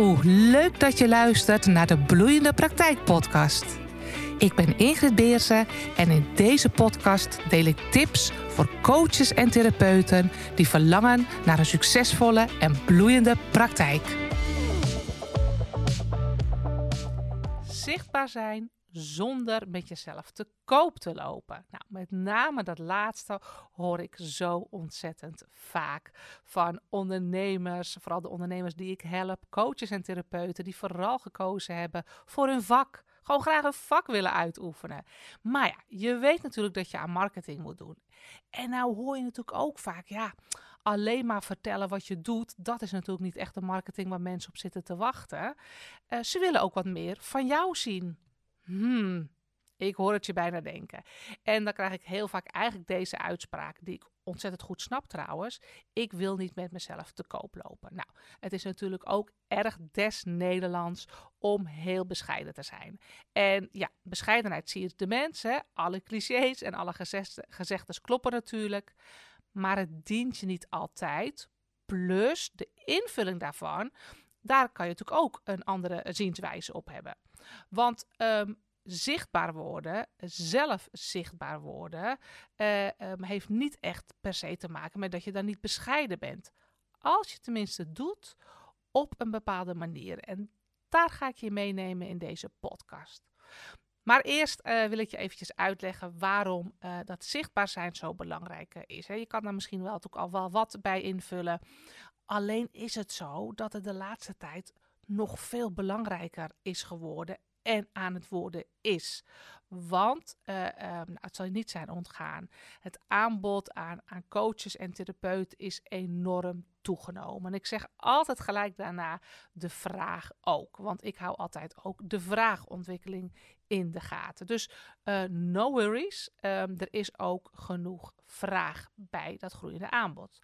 Hallo, leuk dat je luistert naar de Bloeiende Praktijk Podcast. Ik ben Ingrid Beersen en in deze podcast deel ik tips voor coaches en therapeuten die verlangen naar een succesvolle en bloeiende praktijk. Zichtbaar zijn zonder met jezelf te koop te lopen. Nou, met name dat laatste hoor ik zo ontzettend vaak van ondernemers, vooral de ondernemers die ik help, coaches en therapeuten die vooral gekozen hebben voor hun vak. Gewoon graag een vak willen uitoefenen. Maar ja, je weet natuurlijk dat je aan marketing moet doen. En nou hoor je natuurlijk ook vaak, ja, alleen maar vertellen wat je doet, dat is natuurlijk niet echt de marketing waar mensen op zitten te wachten. Uh, ze willen ook wat meer van jou zien. Hmm, ik hoor het je bijna denken. En dan krijg ik heel vaak eigenlijk deze uitspraak, die ik ontzettend goed snap trouwens. Ik wil niet met mezelf te koop lopen. Nou, het is natuurlijk ook erg des Nederlands om heel bescheiden te zijn. En ja, bescheidenheid zie je de mensen. Alle clichés en alle gezegdes kloppen natuurlijk. Maar het dient je niet altijd. Plus de invulling daarvan, daar kan je natuurlijk ook een andere zienswijze op hebben. Want um, zichtbaar worden, zelf zichtbaar worden, uh, um, heeft niet echt per se te maken met dat je dan niet bescheiden bent. Als je tenminste doet op een bepaalde manier. En daar ga ik je meenemen in deze podcast. Maar eerst uh, wil ik je eventjes uitleggen waarom uh, dat zichtbaar zijn zo belangrijk is. Hè. Je kan daar misschien wel al wel wat bij invullen. Alleen is het zo dat het de laatste tijd nog veel belangrijker is geworden en aan het worden is. Want uh, um, nou, het zal je niet zijn ontgaan. Het aanbod aan, aan coaches en therapeuten is enorm toegenomen. En ik zeg altijd gelijk daarna de vraag ook. Want ik hou altijd ook de vraagontwikkeling in de gaten. Dus uh, no worries. Um, er is ook genoeg vraag bij dat groeiende aanbod.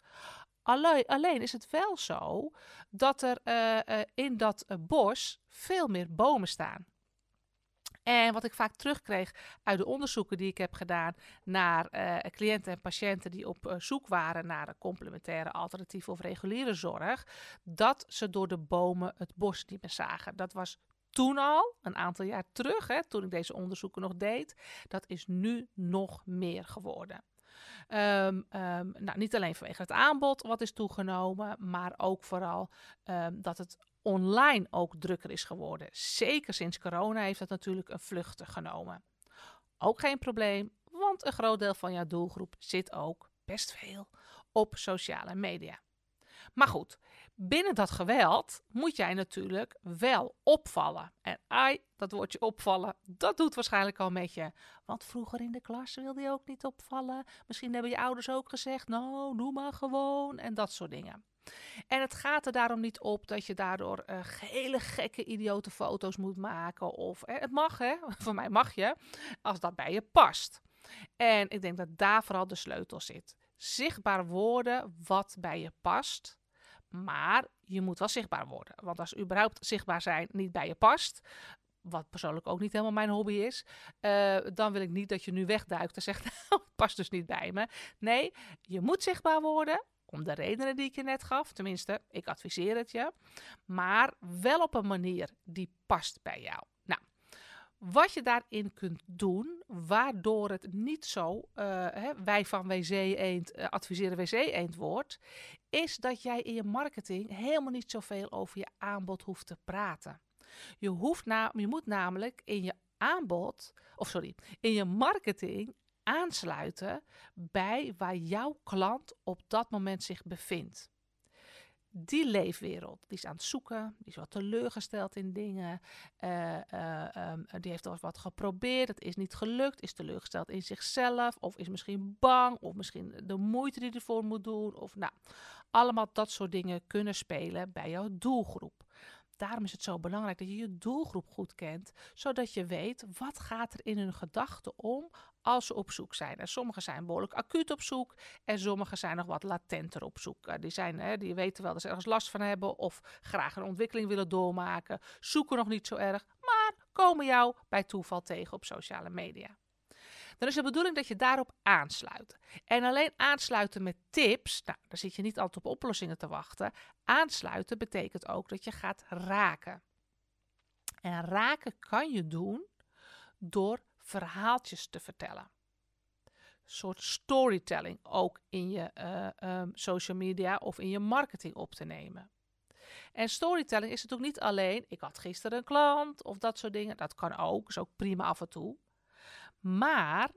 Alleen, alleen is het wel zo dat er uh, uh, in dat bos veel meer bomen staan. En wat ik vaak terugkreeg uit de onderzoeken die ik heb gedaan naar cliënten en patiënten die op zoek waren naar een complementaire, alternatieve of reguliere zorg, dat ze door de bomen het bos niet meer zagen. Dat was toen al, een aantal jaar terug, hè, toen ik deze onderzoeken nog deed. Dat is nu nog meer geworden. Um, um, nou, niet alleen vanwege het aanbod wat is toegenomen, maar ook vooral um, dat het online ook drukker is geworden. Zeker sinds corona heeft dat natuurlijk een vlucht genomen. Ook geen probleem, want een groot deel van jouw doelgroep zit ook best veel op sociale media. Maar goed, binnen dat geweld moet jij natuurlijk wel opvallen. En ai, dat woordje opvallen, dat doet waarschijnlijk al met je. Want vroeger in de klas wilde je ook niet opvallen. Misschien hebben je ouders ook gezegd, nou, doe maar gewoon en dat soort dingen. En het gaat er daarom niet op dat je daardoor hele gekke, idiote foto's moet maken. Of hè, het mag, hè? Voor mij mag je, als dat bij je past. En ik denk dat daar vooral de sleutel zit. Zichtbaar worden wat bij je past. Maar je moet wel zichtbaar worden. Want als überhaupt zichtbaar zijn niet bij je past, wat persoonlijk ook niet helemaal mijn hobby is, uh, dan wil ik niet dat je nu wegduikt en zegt, nou, het past dus niet bij me. Nee, je moet zichtbaar worden om de redenen die ik je net gaf. Tenminste, ik adviseer het je. Maar wel op een manier die past bij jou. Nou, wat je daarin kunt doen, waardoor het niet zo, uh, hè, wij van WC Eend uh, adviseren WC Eend wordt, is dat jij in je marketing helemaal niet zoveel over je aanbod hoeft te praten. Je, hoeft na, je moet namelijk in je aanbod, of sorry, in je marketing aansluiten bij waar jouw klant op dat moment zich bevindt. Die leefwereld, die is aan het zoeken, die is wat teleurgesteld in dingen, uh, uh, um, die heeft al wat geprobeerd, het is niet gelukt, is teleurgesteld in zichzelf, of is misschien bang, of misschien de moeite die ervoor moet doen, of nou, allemaal dat soort dingen kunnen spelen bij jouw doelgroep. Daarom is het zo belangrijk dat je je doelgroep goed kent, zodat je weet wat gaat er in hun gedachten om als ze op zoek zijn. En sommigen zijn behoorlijk acuut op zoek en sommigen zijn nog wat latenter op zoek. Uh, die, zijn, hè, die weten wel dat ze ergens last van hebben of graag een ontwikkeling willen doormaken, zoeken nog niet zo erg, maar komen jou bij toeval tegen op sociale media. Dan is de bedoeling dat je daarop aansluit. En alleen aansluiten met tips, nou, daar zit je niet altijd op oplossingen te wachten. Aansluiten betekent ook dat je gaat raken. En raken kan je doen door verhaaltjes te vertellen. Een soort storytelling ook in je uh, um, social media of in je marketing op te nemen. En storytelling is natuurlijk niet alleen, ik had gisteren een klant of dat soort dingen. Dat kan ook, is ook prima af en toe. Maar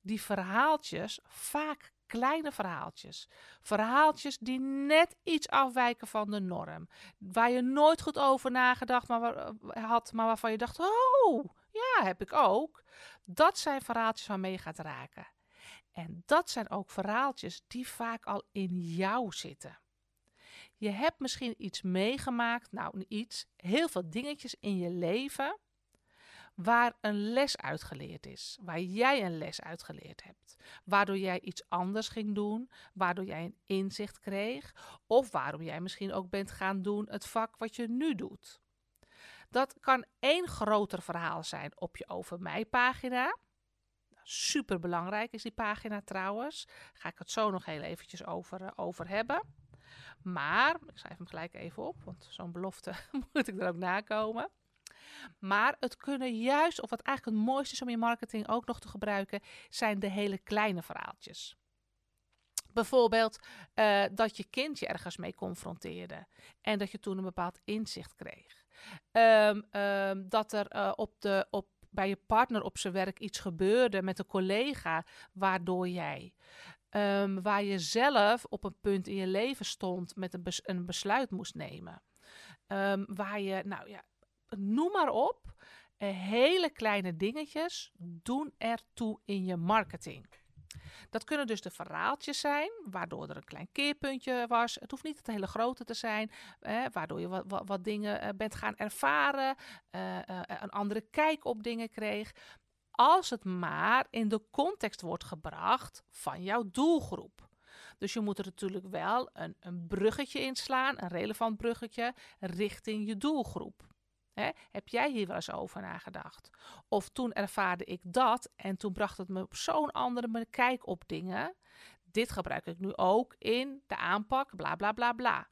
die verhaaltjes, vaak kleine verhaaltjes. Verhaaltjes die net iets afwijken van de norm. Waar je nooit goed over nagedacht maar had, maar waarvan je dacht: oh, ja, heb ik ook. Dat zijn verhaaltjes waarmee je gaat raken. En dat zijn ook verhaaltjes die vaak al in jou zitten. Je hebt misschien iets meegemaakt, nou iets, heel veel dingetjes in je leven waar een les uitgeleerd is, waar jij een les uitgeleerd hebt, waardoor jij iets anders ging doen, waardoor jij een inzicht kreeg, of waarom jij misschien ook bent gaan doen het vak wat je nu doet. Dat kan één groter verhaal zijn op je over mij pagina. Super belangrijk is die pagina trouwens. Ga ik het zo nog heel eventjes over, uh, over hebben. Maar, ik schrijf hem gelijk even op, want zo'n belofte moet ik er ook nakomen. Maar het kunnen juist, of wat eigenlijk het mooiste is om je marketing ook nog te gebruiken, zijn de hele kleine verhaaltjes. Bijvoorbeeld uh, dat je kind je ergens mee confronteerde en dat je toen een bepaald inzicht kreeg. Um, um, dat er uh, op de, op, bij je partner op zijn werk iets gebeurde met een collega, waardoor jij. Um, waar je zelf op een punt in je leven stond met een, bes een besluit moest nemen. waar je, nou ja, noem maar op. Uh, hele kleine dingetjes doen ertoe in je marketing. Dat kunnen dus de verhaaltjes zijn, waardoor er een klein keerpuntje was. Het hoeft niet het hele grote te zijn, eh, waardoor je wat, wat, dingen uh, bent gaan ervaren, een andere kijk op dingen kreeg. Als het maar in de context wordt gebracht van jouw doelgroep. Dus je moet er natuurlijk wel een, een bruggetje inslaan, een relevant bruggetje, richting je doelgroep. Heb jij hier wel eens over nagedacht? Of toen ervaarde ik dat en toen bracht het me op zo'n andere kijk op dingen. Dit gebruik ik nu ook in de aanpak, bla bla bla bla.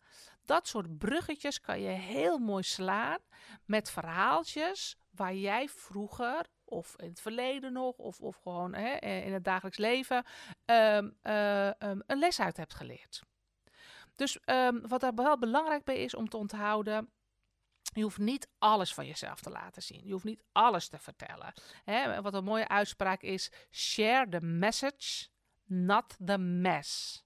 Dat soort bruggetjes kan je heel mooi slaan met verhaaltjes waar jij vroeger of in het verleden nog, of, of gewoon hè, in het dagelijks leven, um, uh, um, een les uit hebt geleerd. Dus um, wat daar wel belangrijk bij is om te onthouden, je hoeft niet alles van jezelf te laten zien. Je hoeft niet alles te vertellen. Hè, wat een mooie uitspraak is: share the message, not the mess.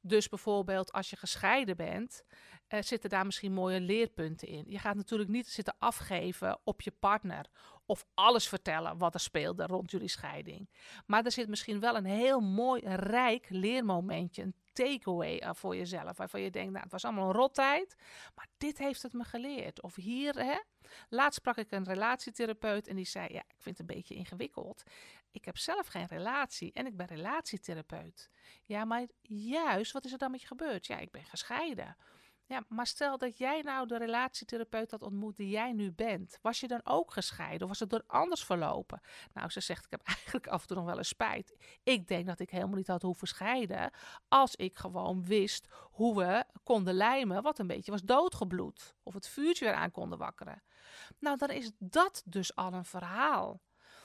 Dus bijvoorbeeld als je gescheiden bent, uh, zitten daar misschien mooie leerpunten in. Je gaat natuurlijk niet zitten afgeven op je partner of alles vertellen wat er speelde rond jullie scheiding. Maar er zit misschien wel een heel mooi, rijk leermomentje, een takeaway uh, voor jezelf. Waarvan je denkt, nou, het was allemaal een rottijd, maar dit heeft het me geleerd. Of hier, hè. Laatst sprak ik een relatietherapeut en die zei, ja, ik vind het een beetje ingewikkeld. Ik heb zelf geen relatie en ik ben relatietherapeut. Ja, maar juist, wat is er dan met je gebeurd? Ja, ik ben gescheiden. Ja, maar stel dat jij nou de relatietherapeut had ontmoet die jij nu bent. Was je dan ook gescheiden of was het door anders verlopen? Nou, ze zegt, ik heb eigenlijk af en toe nog wel eens spijt. Ik denk dat ik helemaal niet had hoeven scheiden als ik gewoon wist hoe we konden lijmen wat een beetje was doodgebloed. Of het vuurtje weer aan konden wakkeren. Nou, dan is dat dus al een verhaal.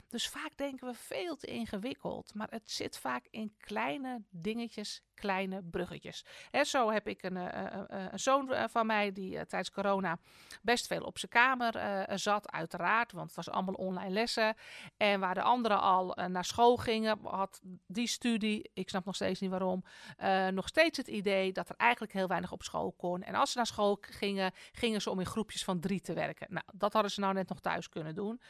Dus vaak denken we veel te ingewikkeld, maar het zit vaak in kleine dingetjes, kleine bruggetjes. En zo heb ik een, uh, uh, een zoon van mij die tijdens corona best veel op zijn kamer zat, uiteraard, want het was allemaal online lessen. En waar de anderen al naar school gingen, had die studie, ik snap nog steeds niet waarom, nog steeds het idee dat er eigenlijk heel weinig op school kon. En als ze naar school gingen, gingen ze om in groepjes van drie te werken. Nou, dat hadden ze nou net nog thuis kunnen doen.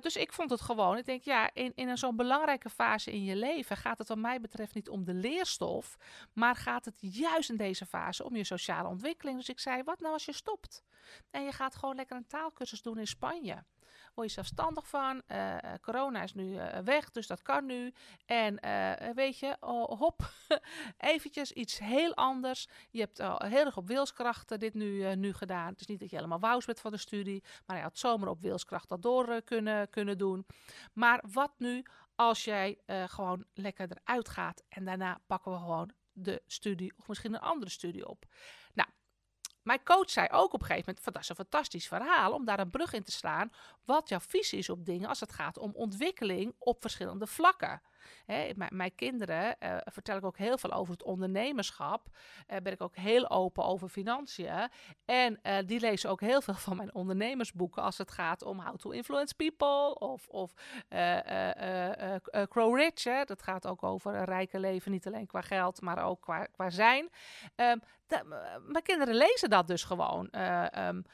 dus ik vond het gewoon, ik denk ja, in, in zo'n belangrijke fase in je leven gaat het wat mij betreft niet om de leerstof, maar gaat het juist in deze fase om je sociale ontwikkeling. Dus ik zei, wat nou als je stopt? En je gaat gewoon lekker een taalkursus doen in Spanje. Word je zelfstandig van. Uh, corona is nu uh, weg, dus dat kan nu. En weet je, oh, hop, eventjes iets heel anders. Je hebt heel erg op wilskrachten dit nu, nu gedaan. Het is niet dat je helemaal wous bent van de studie, maar je had zomaar op wilskracht dat door kunnen, kunnen doen. Maar wat nu als jij uh, gewoon lekker eruit gaat en daarna pakken we gewoon de studie of misschien een andere studie op. Nou, mijn coach zei ook op een gegeven moment: dat is een fantastisch verhaal om daar een brug in te slaan. Wat jouw visie is op dingen als het gaat om ontwikkeling op verschillende vlakken. Hè, mijn kinderen uh, vertel ik ook heel veel over het ondernemerschap. Uh, ben ik ook heel open over financiën. En uh, die lezen ook heel veel van mijn ondernemersboeken als het gaat om How to Influence People of, of Crow Rich. Hè. Dat gaat ook over een rijke leven, niet alleen qua geld, maar ook qua, qua zijn. Um, mijn kinderen lezen dat dus gewoon. Um,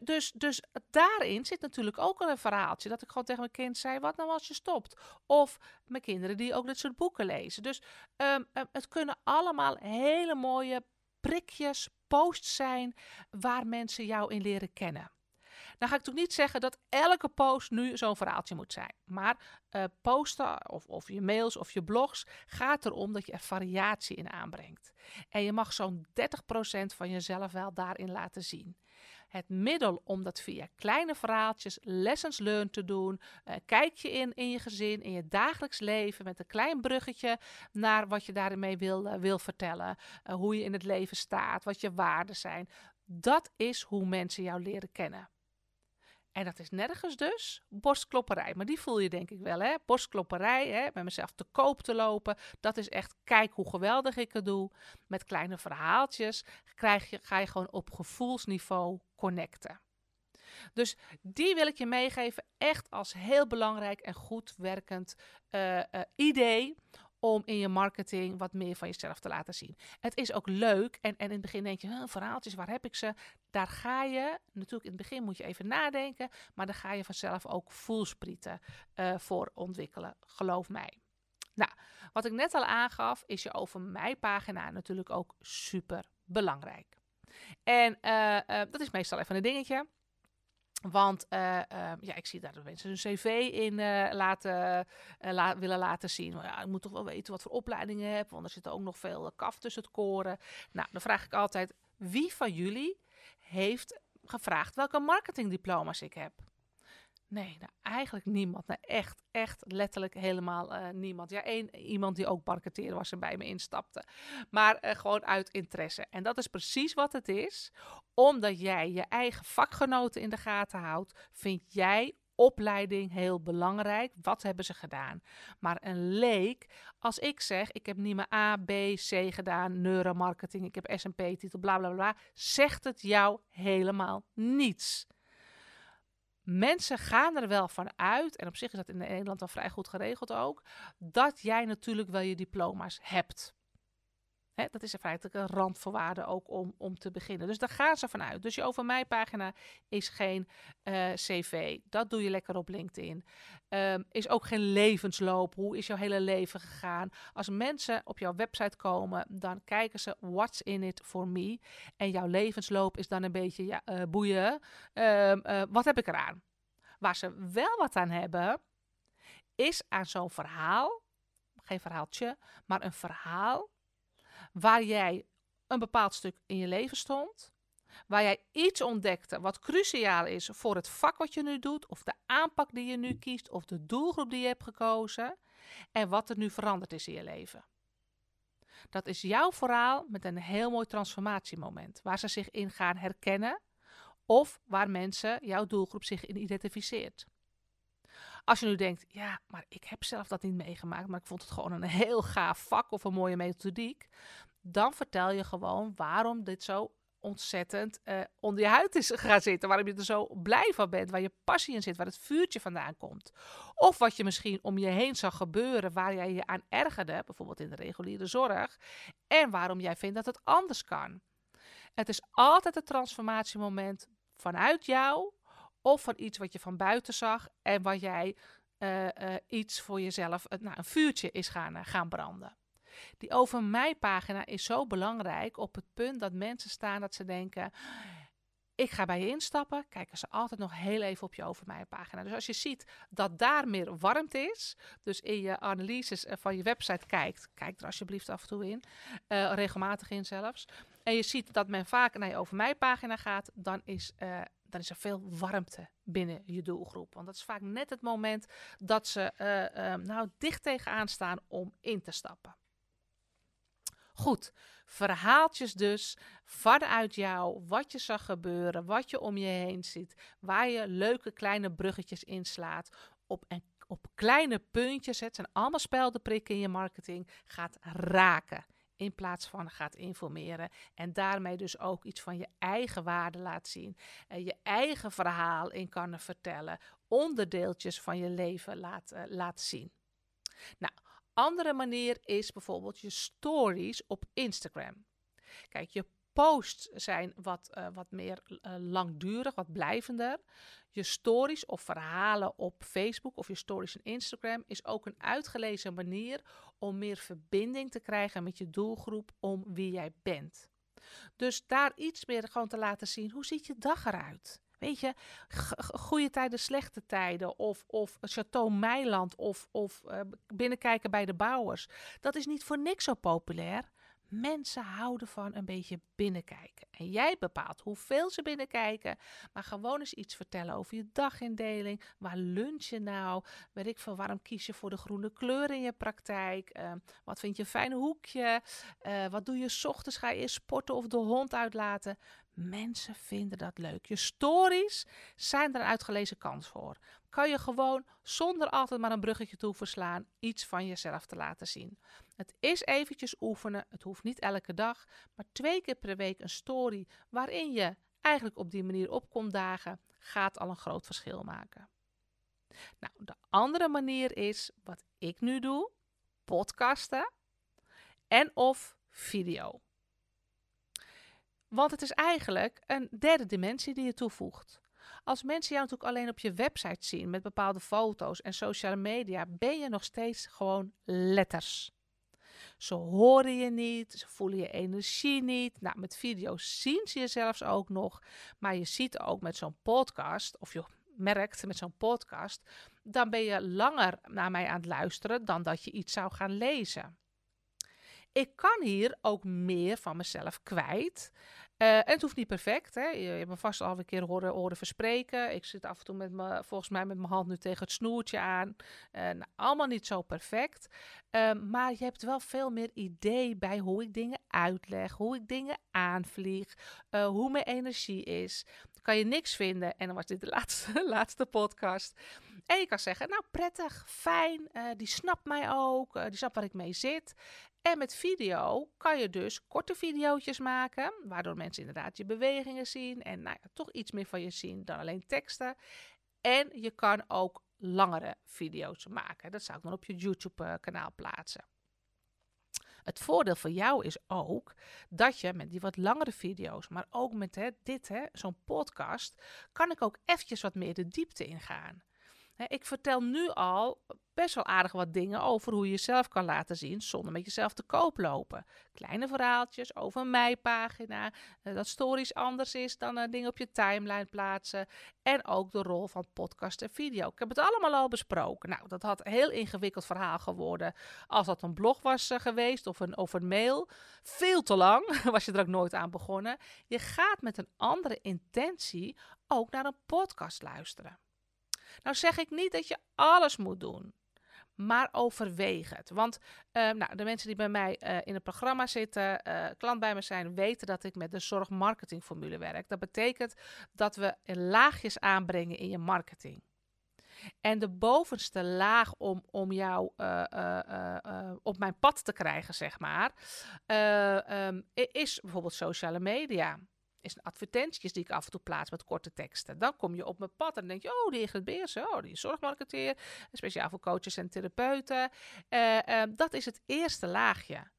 dus, dus daarin zit natuurlijk ook een verhaaltje. Dat ik gewoon tegen mijn kind zei: wat nou als je stopt? Of mijn kinderen die ook dit soort boeken lezen. Dus um, het kunnen allemaal hele mooie prikjes, posts zijn waar mensen jou in leren kennen. Dan ga ik natuurlijk niet zeggen dat elke post nu zo'n verhaaltje moet zijn. Maar uh, posten of, of je mails of je blogs gaat erom dat je er variatie in aanbrengt. En je mag zo'n 30% van jezelf wel daarin laten zien het middel om dat via kleine verhaaltjes, lessons learned te doen. Uh, kijk je in in je gezin, in je dagelijks leven met een klein bruggetje naar wat je daarmee wil, uh, wil vertellen. Uh, hoe je in het leven staat, wat je waarden zijn. Dat is hoe mensen jou leren kennen. En dat is nergens dus borstklopperij. Maar die voel je denk ik wel, hè? Borstklopperij, hè? met mezelf te koop te lopen. Dat is echt, kijk hoe geweldig ik het doe. Met kleine verhaaltjes krijg je, ga je gewoon op gevoelsniveau connecten. Dus die wil ik je meegeven, echt als heel belangrijk en goed werkend uh, uh, idee om in je marketing wat meer van jezelf te laten zien. Het is ook leuk en, en in het begin denk je, verhaaltjes, waar heb ik ze? Daar ga je, natuurlijk in het begin moet je even nadenken, maar daar ga je vanzelf ook voelsprieten uh, voor ontwikkelen, geloof mij. Nou, wat ik net al aangaf, is je over mijn pagina natuurlijk ook super belangrijk. En uh, uh, dat is meestal even een dingetje. Want uh, uh, ja, ik zie daar de mensen een cv in uh, laten, la willen laten zien. Maar ja, ik moet toch wel weten wat voor opleidingen je hebt. Want er zit ook nog veel kaf tussen het koren. Nou, dan vraag ik altijd: wie van jullie heeft gevraagd welke marketingdiploma's ik heb? Nee, nou, eigenlijk niemand. Nou, echt, echt letterlijk helemaal uh, niemand. Ja, één iemand die ook marketeer was en bij me instapte. Maar uh, gewoon uit interesse. En dat is precies wat het is. Omdat jij je eigen vakgenoten in de gaten houdt, vind jij opleiding heel belangrijk. Wat hebben ze gedaan? Maar een leek, als ik zeg, ik heb meer A, B, C gedaan, neuromarketing, ik heb S&P-titel, bla bla bla, zegt het jou helemaal niets. Mensen gaan er wel van uit, en op zich is dat in Nederland al vrij goed geregeld ook, dat jij natuurlijk wel je diploma's hebt. Dat is in feite een randvoorwaarde ook om, om te beginnen. Dus daar gaan ze vanuit. Dus je over mij pagina is geen uh, cv. Dat doe je lekker op LinkedIn. Um, is ook geen levensloop. Hoe is jouw hele leven gegaan? Als mensen op jouw website komen, dan kijken ze what's in it for me. En jouw levensloop is dan een beetje ja, uh, boeien. Um, uh, wat heb ik eraan? Waar ze wel wat aan hebben, is aan zo'n verhaal. Geen verhaaltje, maar een verhaal waar jij een bepaald stuk in je leven stond, waar jij iets ontdekte wat cruciaal is voor het vak wat je nu doet, of de aanpak die je nu kiest, of de doelgroep die je hebt gekozen, en wat er nu veranderd is in je leven. Dat is jouw verhaal met een heel mooi transformatiemoment, waar ze zich in gaan herkennen, of waar mensen, jouw doelgroep, zich in identificeert. Als je nu denkt, ja, maar ik heb zelf dat niet meegemaakt, maar ik vond het gewoon een heel gaaf vak of een mooie methodiek, dan vertel je gewoon waarom dit zo ontzettend uh, onder je huid is gaan zitten. Waarom je er zo blij van bent, waar je passie in zit, waar het vuurtje vandaan komt. Of wat je misschien om je heen zag gebeuren, waar jij je aan ergerde, bijvoorbeeld in de reguliere zorg. En waarom jij vindt dat het anders kan. Het is altijd het transformatiemoment vanuit jou of van iets wat je van buiten zag en wat jij uh, uh, iets voor jezelf, nou, een vuurtje is gaan, gaan branden. Die over mij pagina is zo belangrijk op het punt dat mensen staan dat ze denken. Ik ga bij je instappen, kijken ze altijd nog heel even op je over mij pagina. Dus als je ziet dat daar meer warmte is, dus in je analyses eh, van je website kijkt, kijk er alsjeblieft af en toe in, uh, regelmatig in zelfs. En je ziet dat men vaak naar je over mij pagina gaat, dan is uh, dan is er veel warmte binnen je doelgroep. Want dat is vaak net het moment dat ze uh, nou dicht tegenaan staan om in te stappen. Goed, verhaaltjes dus vanuit jou, wat je zag gebeuren, wat je om je heen ziet, waar je leuke kleine bruggetjes inslaat op, en, op kleine puntjes, het zijn allemaal speldenprikken in je marketing, gaat raken in plaats van gaat informeren. En daarmee dus ook iets van je eigen waarde laat zien. En je eigen verhaal in kan vertellen. Onderdeeltjes van je leven laat, uh, laat zien. Nou, andere manier is bijvoorbeeld je stories op Instagram. Kijk, je posts zijn wat, uh, wat meer uh, langdurig, wat blijvender. Je stories of verhalen op Facebook of je stories in Instagram is ook een uitgelezen manier om meer verbinding te krijgen met je doelgroep om wie jij bent. Dus daar iets meer gewoon te laten zien, hoe ziet je dag eruit? Weet je, goede tijden, slechte tijden. Of, of Chateau Meiland. Of, of uh, binnenkijken bij de bouwers. Dat is niet voor niks zo populair. Mensen houden van een beetje binnenkijken. En jij bepaalt hoeveel ze binnenkijken. Maar gewoon eens iets vertellen over je dagindeling. Waar lunch je nou? Weet ik van waarom kies je voor de groene kleur in je praktijk? Uh, wat vind je een fijn hoekje? Uh, wat doe je s ochtends? Ga je eerst sporten of de hond uitlaten? Mensen vinden dat leuk. Je stories zijn er een uitgelezen kans voor. Kan je gewoon zonder altijd maar een bruggetje toe verslaan iets van jezelf te laten zien. Het is eventjes oefenen. Het hoeft niet elke dag, maar twee keer per week een story waarin je eigenlijk op die manier opkomt dagen, gaat al een groot verschil maken. Nou, de andere manier is wat ik nu doe: podcasten en of video. Want het is eigenlijk een derde dimensie die je toevoegt. Als mensen jou natuurlijk alleen op je website zien met bepaalde foto's en sociale media, ben je nog steeds gewoon letters. Ze horen je niet, ze voelen je energie niet. Nou, met video's zien ze je zelfs ook nog. Maar je ziet ook met zo'n podcast, of je merkt met zo'n podcast, dan ben je langer naar mij aan het luisteren dan dat je iets zou gaan lezen. Ik kan hier ook meer van mezelf kwijt. Uh, en het hoeft niet perfect. Hè. Je, hebt me vast al een keer horen, verspreken. Ik zit af en toe met me, volgens mij met mijn hand nu tegen het snoertje aan. Uh, allemaal niet zo perfect. Uh, maar je hebt wel veel meer idee bij hoe ik dingen uitleg, hoe ik dingen aanvlieg, hoe mijn energie is. Kan je niks vinden. En dan was dit de laatste, laatste podcast. En je kan zeggen, nou prettig, fijn, die snapt mij ook, die snapt waar ik mee zit. En met video kan je dus korte video's maken, waardoor mensen inderdaad je bewegingen zien en nou ja, toch iets meer van je zien dan alleen teksten. En je kan ook langere video's maken. Dat zou ik dan op je YouTube-kanaal plaatsen. Het voordeel voor jou is ook dat je met die wat langere video's, maar ook met hè, dit, zo'n podcast, kan ik ook eventjes wat meer de diepte ingaan. Ik vertel nu al best wel aardig wat dingen over hoe je jezelf kan laten zien zonder met jezelf te koop lopen. Kleine verhaaltjes over een mijpagina, eh, dat stories anders is dan uh, dingen op je timeline plaatsen. En ook de rol van podcast en video. Ik heb het allemaal al besproken. Nou, dat had een heel ingewikkeld verhaal geworden als dat een blog was uh, geweest of een, of een mail. Veel te lang, was je er ook nooit aan begonnen. Je gaat met een andere intentie ook naar een podcast luisteren. Nou zeg ik niet dat je alles moet doen. Maar overweeg het. Want uh, nou, de mensen die bij mij uh, in het programma zitten, uh, klant bij me zijn, weten dat ik met de zorgmarketingformule werk. Dat betekent dat we laagjes aanbrengen in je marketing. En de bovenste laag om, om jou op mijn pad te krijgen, zeg maar, um, is bijvoorbeeld sociale media is advertenties die ik af en toe plaats met korte teksten. Dan kom je op mijn pad en denk je, oh, die Ingrid Beersen, oh, die zorgmarketeer, speciaal voor coaches en therapeuten. Uh, uh, dat is het eerste laagje.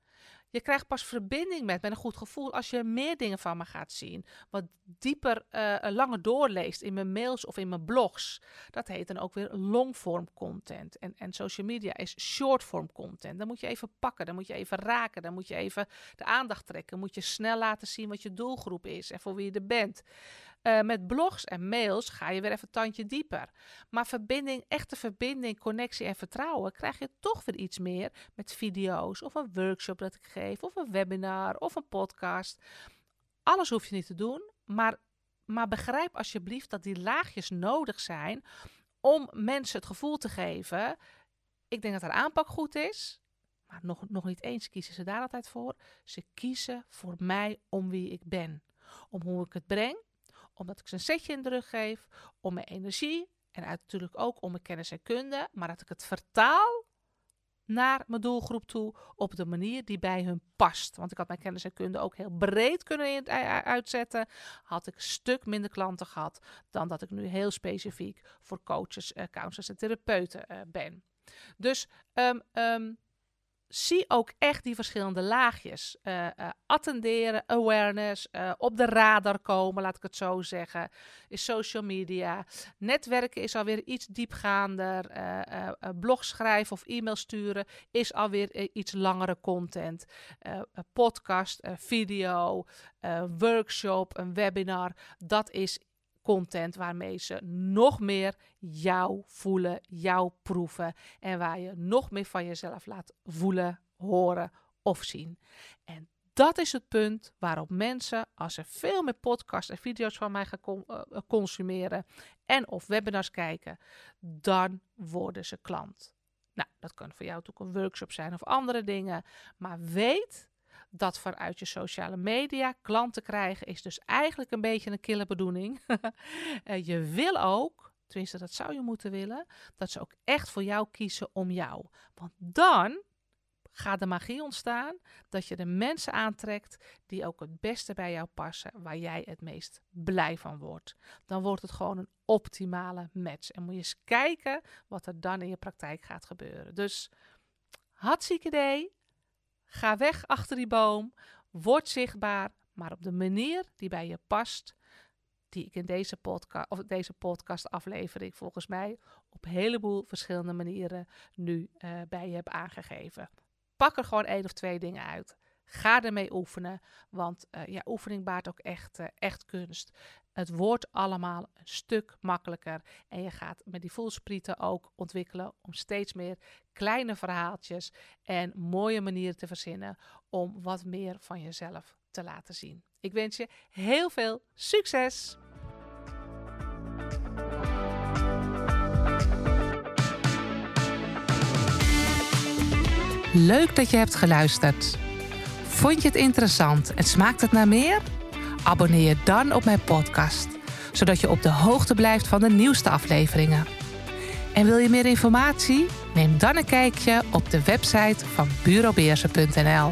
Je krijgt pas verbinding met, met een goed gevoel, als je meer dingen van me gaat zien. Wat dieper, uh, langer doorleest in mijn mails of in mijn blogs. Dat heet dan ook weer longform content. En, en social media is shortform content. Dan moet je even pakken, dan moet je even raken, dan moet je even de aandacht trekken. moet je snel laten zien wat je doelgroep is en voor wie je er bent. Uh, met blogs en mails ga je weer even een tandje dieper. Maar verbinding, echte verbinding, connectie en vertrouwen krijg je toch weer iets meer met video's of een workshop dat ik geef of een webinar of een podcast. Alles hoef je niet te doen, maar maar begrijp alsjeblieft dat die laagjes nodig zijn om mensen het gevoel te geven. Ik denk dat haar aanpak goed is. Maar nog, nog niet eens kiezen ze daar altijd voor. Ze kiezen voor mij om wie ik ben. Om hoe ik het breng. Omdat ik ze een setje in de rug geef. Om mijn energie. En natuurlijk ook om mijn kennis en kunde. Maar dat ik het vertaal naar mijn doelgroep toe op de manier die bij hun past. Want ik had mijn kennis en kunde ook heel breed kunnen uitzetten. Had ik een stuk minder klanten gehad dan dat ik nu heel specifiek voor coaches, uh, counselors en therapeuten uh, ben. Dus um, um, zie ook echt die verschillende laagjes. Uh, uh, attenderen, awareness, uh, op de radar komen, laat ik het zo zeggen. Is social media. Netwerken is alweer iets diepgaander. blog schrijven of e-mail sturen is alweer iets langere content. podcast, video, workshop, een webinar. Dat is content waarmee ze nog meer jou voelen, jou proeven en waar je nog meer van jezelf laat voelen, horen of zien. En dat is het punt waarop mensen, als ze veel meer podcasts en video's van mij gaan eh, eh, consumeren en of webinars kijken, dan worden ze klant. Nou, dat kan voor jou ook een workshop zijn of andere dingen. Maar weet dat vanuit je sociale media klanten krijgen, is dus eigenlijk een beetje een kille bedoeling. Eh, je wil ook, tenminste dat zou je moeten willen, dat ze ook echt voor jou kiezen om jou. Want dan gaat de magie ontstaan dat je de mensen aantrekt die ook het beste bij jou passen, waar jij het meest blij van wordt. Dan wordt het gewoon een optimale match. En moet je eens kijken wat er dan in je praktijk gaat gebeuren. Dus hartstikke idee. Ga weg achter die boom. Word zichtbaar, maar op de manier die bij je past. Die ik in deze podcast, of deze podcast aflevering volgens mij op een heleboel verschillende manieren nu uh, bij je heb aangegeven. Pak er gewoon één of twee dingen uit. Ga ermee oefenen, want uh, ja, oefening baart ook echt, uh, echt kunst. Het wordt allemaal een stuk makkelijker en je gaat met die voelsprieten ook ontwikkelen om steeds meer kleine verhaaltjes en mooie manieren te verzinnen om wat meer van jezelf te laten zien. Ik wens je heel veel succes! Leuk dat je hebt geluisterd. Vond je het interessant en smaakt het naar meer? Abonneer je dan op mijn podcast, zodat je op de hoogte blijft van de nieuwste afleveringen. En wil je meer informatie? Neem dan een kijkje op de website van bureaubeersen.nl.